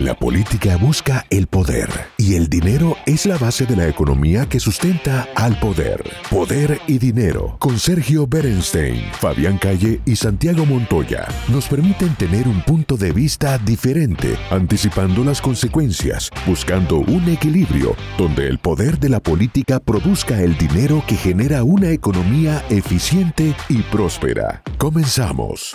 La política busca el poder y el dinero es la base de la economía que sustenta al poder. Poder y dinero con Sergio Berenstein, Fabián Calle y Santiago Montoya nos permiten tener un punto de vista diferente, anticipando las consecuencias, buscando un equilibrio donde el poder de la política produzca el dinero que genera una economía eficiente y próspera. Comenzamos.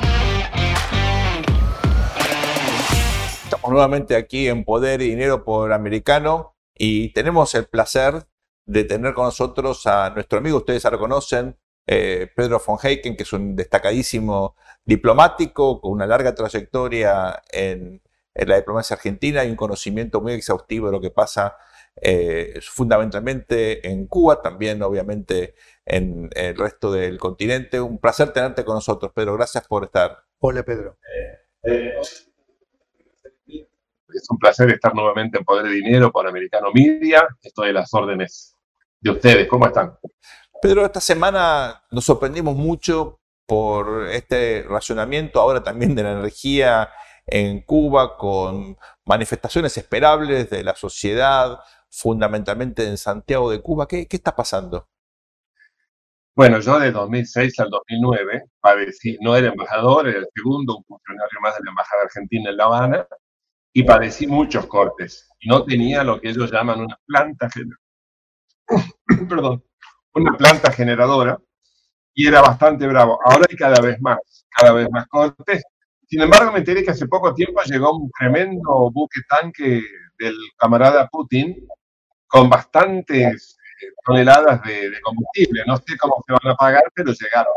Nuevamente aquí en Poder y Dinero por Americano y tenemos el placer de tener con nosotros a nuestro amigo, ustedes ya lo conocen, eh, Pedro von Heiken, que es un destacadísimo diplomático con una larga trayectoria en, la diplomacia argentina y un conocimiento muy exhaustivo de lo que pasa eh, fundamentalmente en Cuba, también obviamente en, el resto del continente. Un placer tenerte con nosotros, Pedro. Gracias por estar. Hola, Pedro. Eh, es un placer estar nuevamente en Poder de Dinero por Americano Media. Estoy a las órdenes de ustedes. ¿Cómo están? Pedro, esta semana nos sorprendimos mucho por este racionamiento ahora también de la energía en Cuba con manifestaciones esperables de la sociedad, fundamentalmente en Santiago de Cuba. ¿Qué, qué está pasando? Bueno, yo de 2006 al 2009 padecí, no era embajador, era el segundo, un funcionario más de la Embajada Argentina en La Habana, y padecí muchos cortes. No tenía lo que ellos llaman una planta, Perdón, una planta generadora y era bastante bravo. Ahora hay cada vez más, cada vez más cortes. Sin embargo, me enteré que hace poco tiempo llegó un tremendo buque tanque del camarada Putin con bastantes toneladas de, de combustible. No sé cómo se van a pagar, pero llegaron.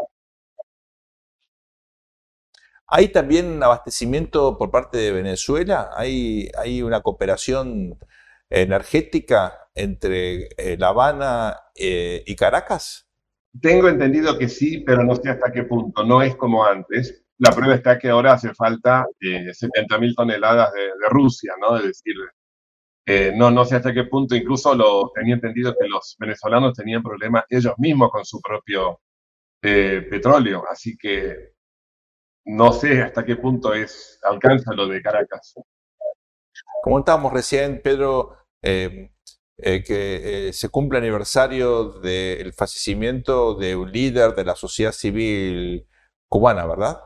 ¿Hay también abastecimiento por parte de Venezuela? ¿Hay, una cooperación energética entre eh, La Habana eh, y Caracas? Tengo entendido que sí, pero no sé hasta qué punto. No es como antes. La prueba está que ahora hace falta eh, 70 mil toneladas de, Rusia, ¿no? Es decir, eh, no, no sé hasta qué punto. Incluso lo, tenía entendido que los venezolanos tenían problemas ellos mismos con su propio petróleo. Así que no sé hasta qué punto es alcanza lo de Caracas. Comentábamos recién, Pedro, eh, eh, que eh, se cumple el aniversario del fallecimiento de un líder de la sociedad civil cubana, ¿verdad?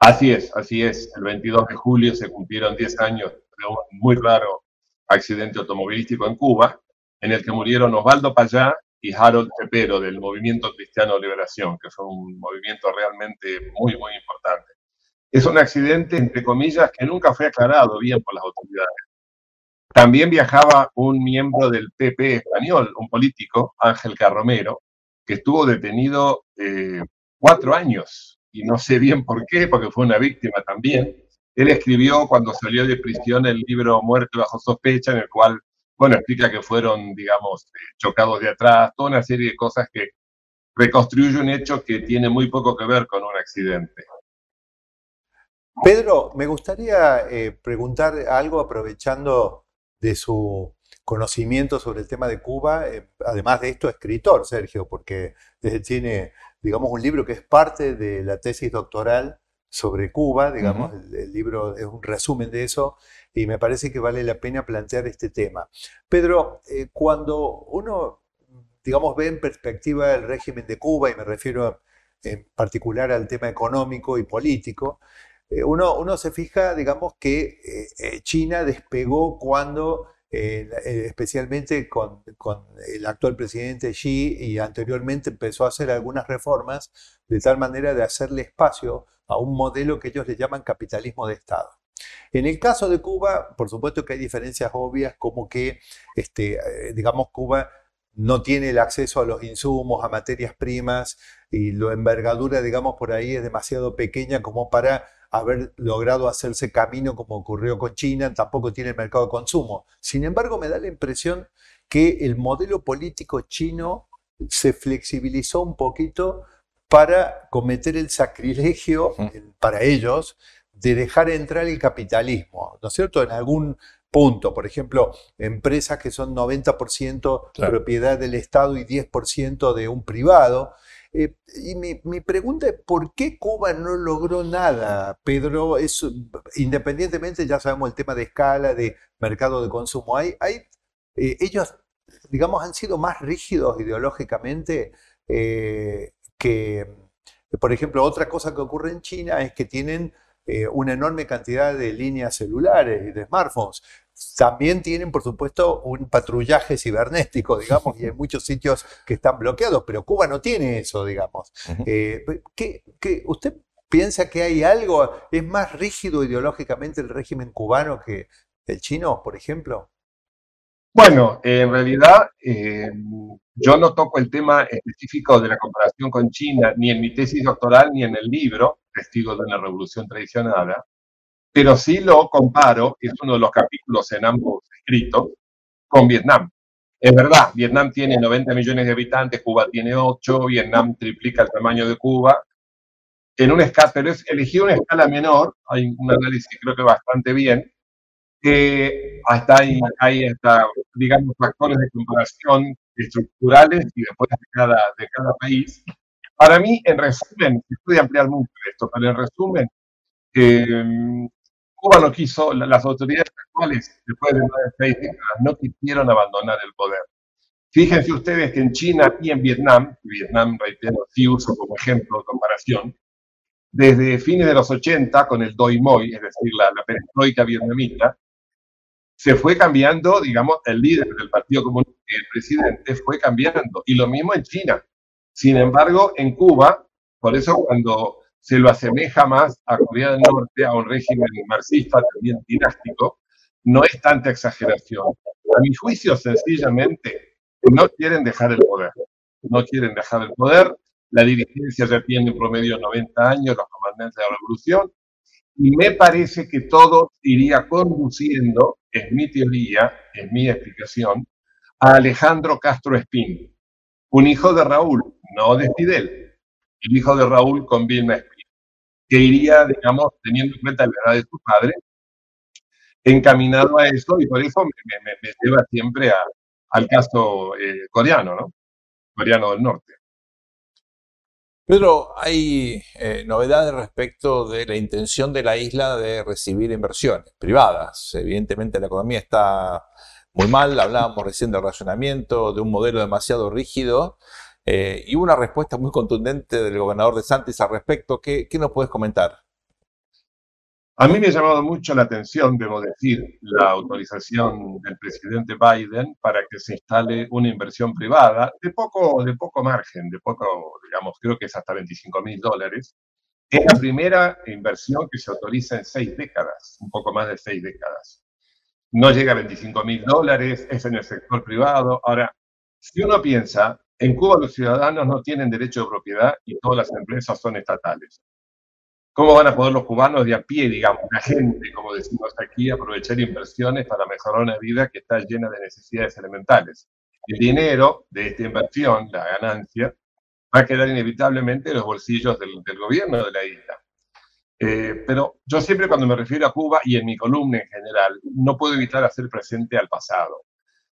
Así es, así es. El 22 de julio se cumplieron 10 años de un muy raro accidente automovilístico en Cuba, en el que murieron Osvaldo Payá y Harold Cepero del Movimiento Cristiano Liberación, que fue un movimiento realmente muy, muy importante. Es un accidente, entre comillas, que nunca fue aclarado bien por las autoridades. También viajaba un miembro del PP español, un político, Ángel Carromero, que estuvo detenido eh, cuatro años, y no sé bien por qué, porque fue una víctima también. Él escribió cuando salió de prisión el libro Muerte bajo sospecha, en el cual bueno, explica que fueron, digamos, eh, chocados de atrás, toda una serie de cosas que reconstruye un hecho que tiene muy poco que ver con un accidente. Pedro, me gustaría eh, preguntar algo aprovechando de su conocimiento sobre el tema de Cuba, eh, además de esto, escritor, Sergio, porque tiene, digamos, un libro que es parte de la tesis doctoral sobre Cuba, digamos, el, libro es un resumen de eso y me parece que vale la pena plantear este tema. Pedro, eh, cuando uno, digamos, ve en perspectiva el régimen de Cuba, y me refiero en particular al tema económico y político, eh, uno, se fija, digamos, que eh, China despegó cuando especialmente con, con, el actual presidente Xi y anteriormente empezó a hacer algunas reformas de tal manera de hacerle espacio a un modelo que ellos le llaman capitalismo de Estado. En el caso de Cuba, por supuesto que hay diferencias obvias, como que, este, eh, digamos, Cuba no tiene el acceso a los insumos, a materias primas, y la envergadura, digamos, por ahí es demasiado pequeña como para haber logrado hacerse camino como ocurrió con China, tampoco tiene el mercado de consumo. Sin embargo, me da la impresión que el modelo político chino se flexibilizó un poquito para cometer el sacrilegio, para ellos, de dejar entrar el capitalismo, ¿no es cierto? En algún punto, por ejemplo, empresas que son 90% propiedad del Estado y 10% de un privado, Eh, y mi, pregunta es, ¿por qué Cuba no logró nada, Pedro? Es, independientemente, ya sabemos el tema de escala, de mercado de consumo, hay, hay eh, ellos, digamos, han sido más rígidos ideológicamente eh, que, por ejemplo, otra cosa que ocurre en China es que tienen una enorme cantidad de líneas celulares y de smartphones también tienen, por supuesto, un patrullaje cibernético, digamos, y hay muchos sitios que están bloqueados, pero Cuba no tiene eso, digamos. Eh, ¿qué, usted piensa que hay algo, es más rígido ideológicamente el régimen cubano que el chino, por ejemplo? Bueno, en realidad eh, yo no toco el tema específico de la comparación con China, ni en mi tesis doctoral, ni en el libro, Testigo de una Revolución Traicionada, pero sí lo comparo, es uno de los capítulos en ambos escritos, con Vietnam. Es verdad, Vietnam tiene 90 millones de habitantes, Cuba tiene 8, Vietnam triplica el tamaño de Cuba. En un escala, es, elegí una escala menor, hay un análisis creo que bastante bien, que hasta hay, hay hasta, digamos, factores de comparación estructurales y después de cada, de cada país. Para mí, en resumen, puede ampliar mucho esto, pero en resumen, eh, Cuba no quiso, las autoridades actuales, después de nueve, seis décadas, no quisieron abandonar el poder. Fíjense ustedes que en China y en Vietnam, Vietnam, reitero, sí uso como ejemplo de comparación, desde fines de los 80, con el Doi Moi, es decir, la, la perestroika vietnamita, se fue cambiando, digamos, el líder del Partido Comunista el presidente fue cambiando. Y lo mismo en China. Sin embargo, en Cuba, por eso cuando se lo asemeja más a Corea del Norte, a un régimen marxista también dinástico, no es tanta exageración. A mi juicio, sencillamente, no quieren dejar el poder. No quieren dejar el poder. La dirigencia ya tiene en promedio 90 años, los comandantes de la revolución, y me parece que todo iría conduciendo, es mi teoría, es mi explicación, a Alejandro Castro Espín, un hijo de Raúl, no de Fidel, el hijo de Raúl con Vilma Espín, que iría, digamos, teniendo en cuenta la edad de su padre, encaminado a eso y por eso me, lleva siempre al caso eh, coreano, ¿no? Coreano del Norte. Pedro, hay eh, novedades respecto de la intención de la isla de recibir inversiones privadas. Evidentemente la economía está muy mal, hablábamos recién del racionamiento, de un modelo demasiado rígido eh, y una respuesta muy contundente del gobernador de Santis al respecto. ¿Qué, nos puedes comentar? A mí me ha llamado mucho la atención, debo decir, la autorización del presidente Biden para que se instale una inversión privada de poco, de poco margen, de poco, digamos, creo que es hasta 25 mil dólares. Es la primera inversión que se autoriza en seis décadas, un poco más de seis décadas. No llega a 25 mil dólares, es en el sector privado. Ahora, si uno piensa en Cuba los ciudadanos no tienen derecho de propiedad y todas las empresas son estatales. ¿Cómo van a poder los cubanos de a pie, digamos, la gente, como decimos aquí, aprovechar inversiones para mejorar una vida que está llena de necesidades elementales? El dinero de esta inversión, la ganancia, va a quedar inevitablemente en los bolsillos del, gobierno de la isla. Eh, pero yo siempre cuando me refiero a Cuba y en mi columna en general, no puedo evitar hacer presente al pasado.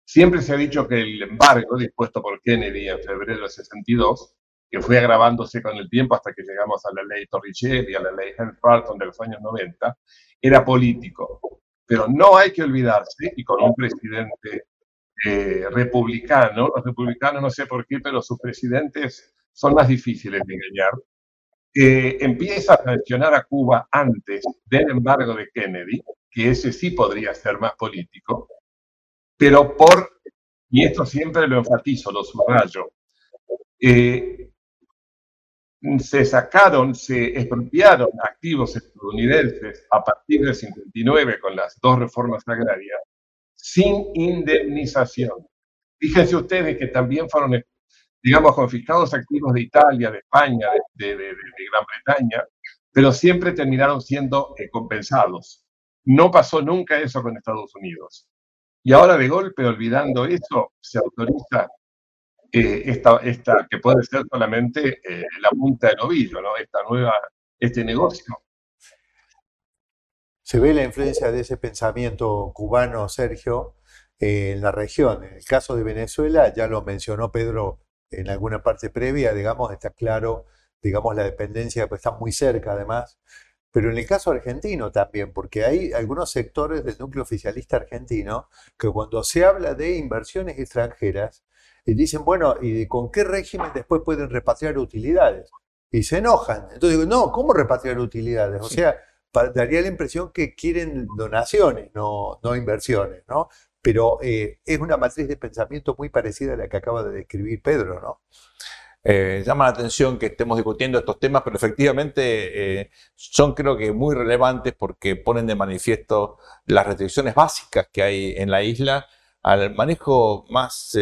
Siempre se ha dicho que el embargo dispuesto por Kennedy en febrero de 62, que fue agravándose con el tiempo hasta que llegamos a la ley Torricelli, a la ley Helms-Burton de los años 90, era político. Pero no hay que olvidarse, y con un presidente eh, republicano, los republicanos no sé por qué, pero sus presidentes son más difíciles de engañar, eh, empieza a sancionar a Cuba antes del embargo de Kennedy, que ese sí podría ser más político, pero por, y esto siempre lo enfatizo, lo subrayo, eh, se sacaron, se expropiaron activos estadounidenses a partir del 59 con las dos reformas agrarias sin indemnización. Fíjense ustedes que también fueron, digamos, confiscados activos de Italia, de España, de, Gran Bretaña, pero siempre terminaron siendo eh, compensados. No pasó nunca eso con Estados Unidos. Y ahora de golpe, olvidando eso, se autoriza eh, esta, esta, que puede ser solamente eh, la punta del ovillo, ¿no? Esta nueva, este negocio. Se ve la influencia de ese pensamiento cubano, Sergio, en la región. En el caso de Venezuela, ya lo mencionó Pedro en alguna parte previa, digamos, está claro, digamos, la dependencia, pues está muy cerca además. Pero en el caso argentino también, porque hay algunos sectores del núcleo oficialista argentino que cuando se habla de inversiones extranjeras, y dicen, bueno, ¿y con qué régimen después pueden repatriar utilidades? Y se enojan. Entonces digo, no, ¿cómo repatriar utilidades? O sea, daría la impresión que quieren donaciones, no, no inversiones, ¿no? Pero eh, es una matriz de pensamiento muy parecida a la que acaba de describir Pedro, ¿no? Eh, llama la atención que estemos discutiendo estos temas, pero efectivamente eh, son creo que muy relevantes porque ponen de manifiesto las restricciones básicas que hay en la isla al manejo más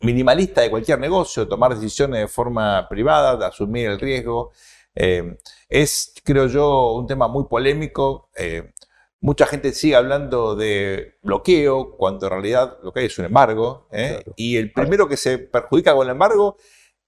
minimalista de cualquier negocio, tomar decisiones de forma privada, de asumir el riesgo. es, creo yo, un tema muy polémico. Mucha gente sigue hablando de bloqueo, cuando en realidad lo que hay es un embargo. ¿eh? Y el primero que se perjudica con el embargo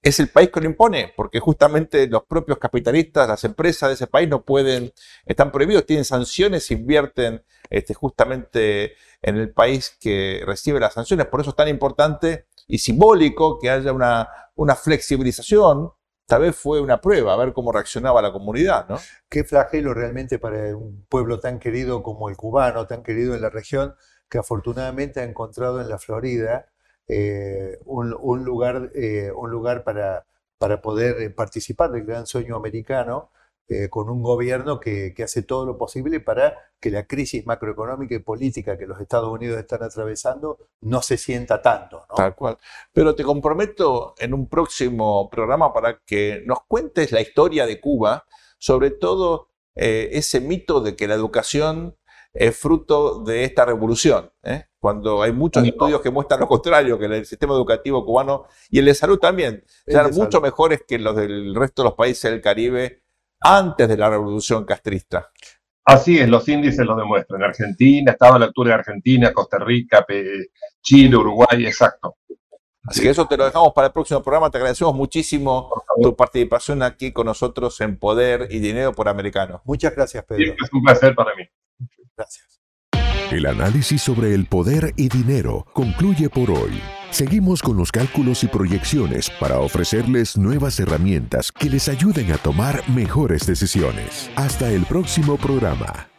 es el país que lo impone, porque justamente los propios capitalistas, las empresas de ese país no pueden, están prohibidos, tienen sanciones, invierten este, justamente en el país que recibe las sanciones. Por eso es tan importante y simbólico que haya una, una flexibilización tal vez fue una prueba, a ver cómo reaccionaba la comunidad, ¿no? Qué flagelo realmente para un pueblo tan querido como el cubano, tan querido en la región, que afortunadamente ha encontrado en la Florida eh, un, lugar, eh, un lugar para, para poder participar del gran sueño americano eh, con un gobierno que, hace todo lo posible para que la crisis macroeconómica y política que los Estados Unidos están atravesando no se sienta tanto. Tal cual. Pero te comprometo en un próximo programa para que nos cuentes la historia de Cuba, sobre todo eh, ese mito de que la educación es fruto de esta revolución, ¿eh? cuando hay muchos estudios que muestran lo contrario, que el sistema educativo cubano y el de salud también, eran mucho mejores que los del resto de los países del Caribe antes de la revolución castrista. Así es, los índices lo demuestran. Argentina, estaba a la altura de Argentina, Costa Rica, Chile, Uruguay, exacto. Así que eso te lo dejamos para el próximo programa. Te agradecemos muchísimo tu participación aquí con nosotros en Poder y Dinero por Americano. Muchas gracias, Pedro. es un placer para mí. Gracias. El análisis sobre el poder y dinero concluye por hoy. Seguimos con los cálculos y proyecciones para ofrecerles nuevas herramientas que les ayuden a tomar mejores decisiones. Hasta el próximo programa.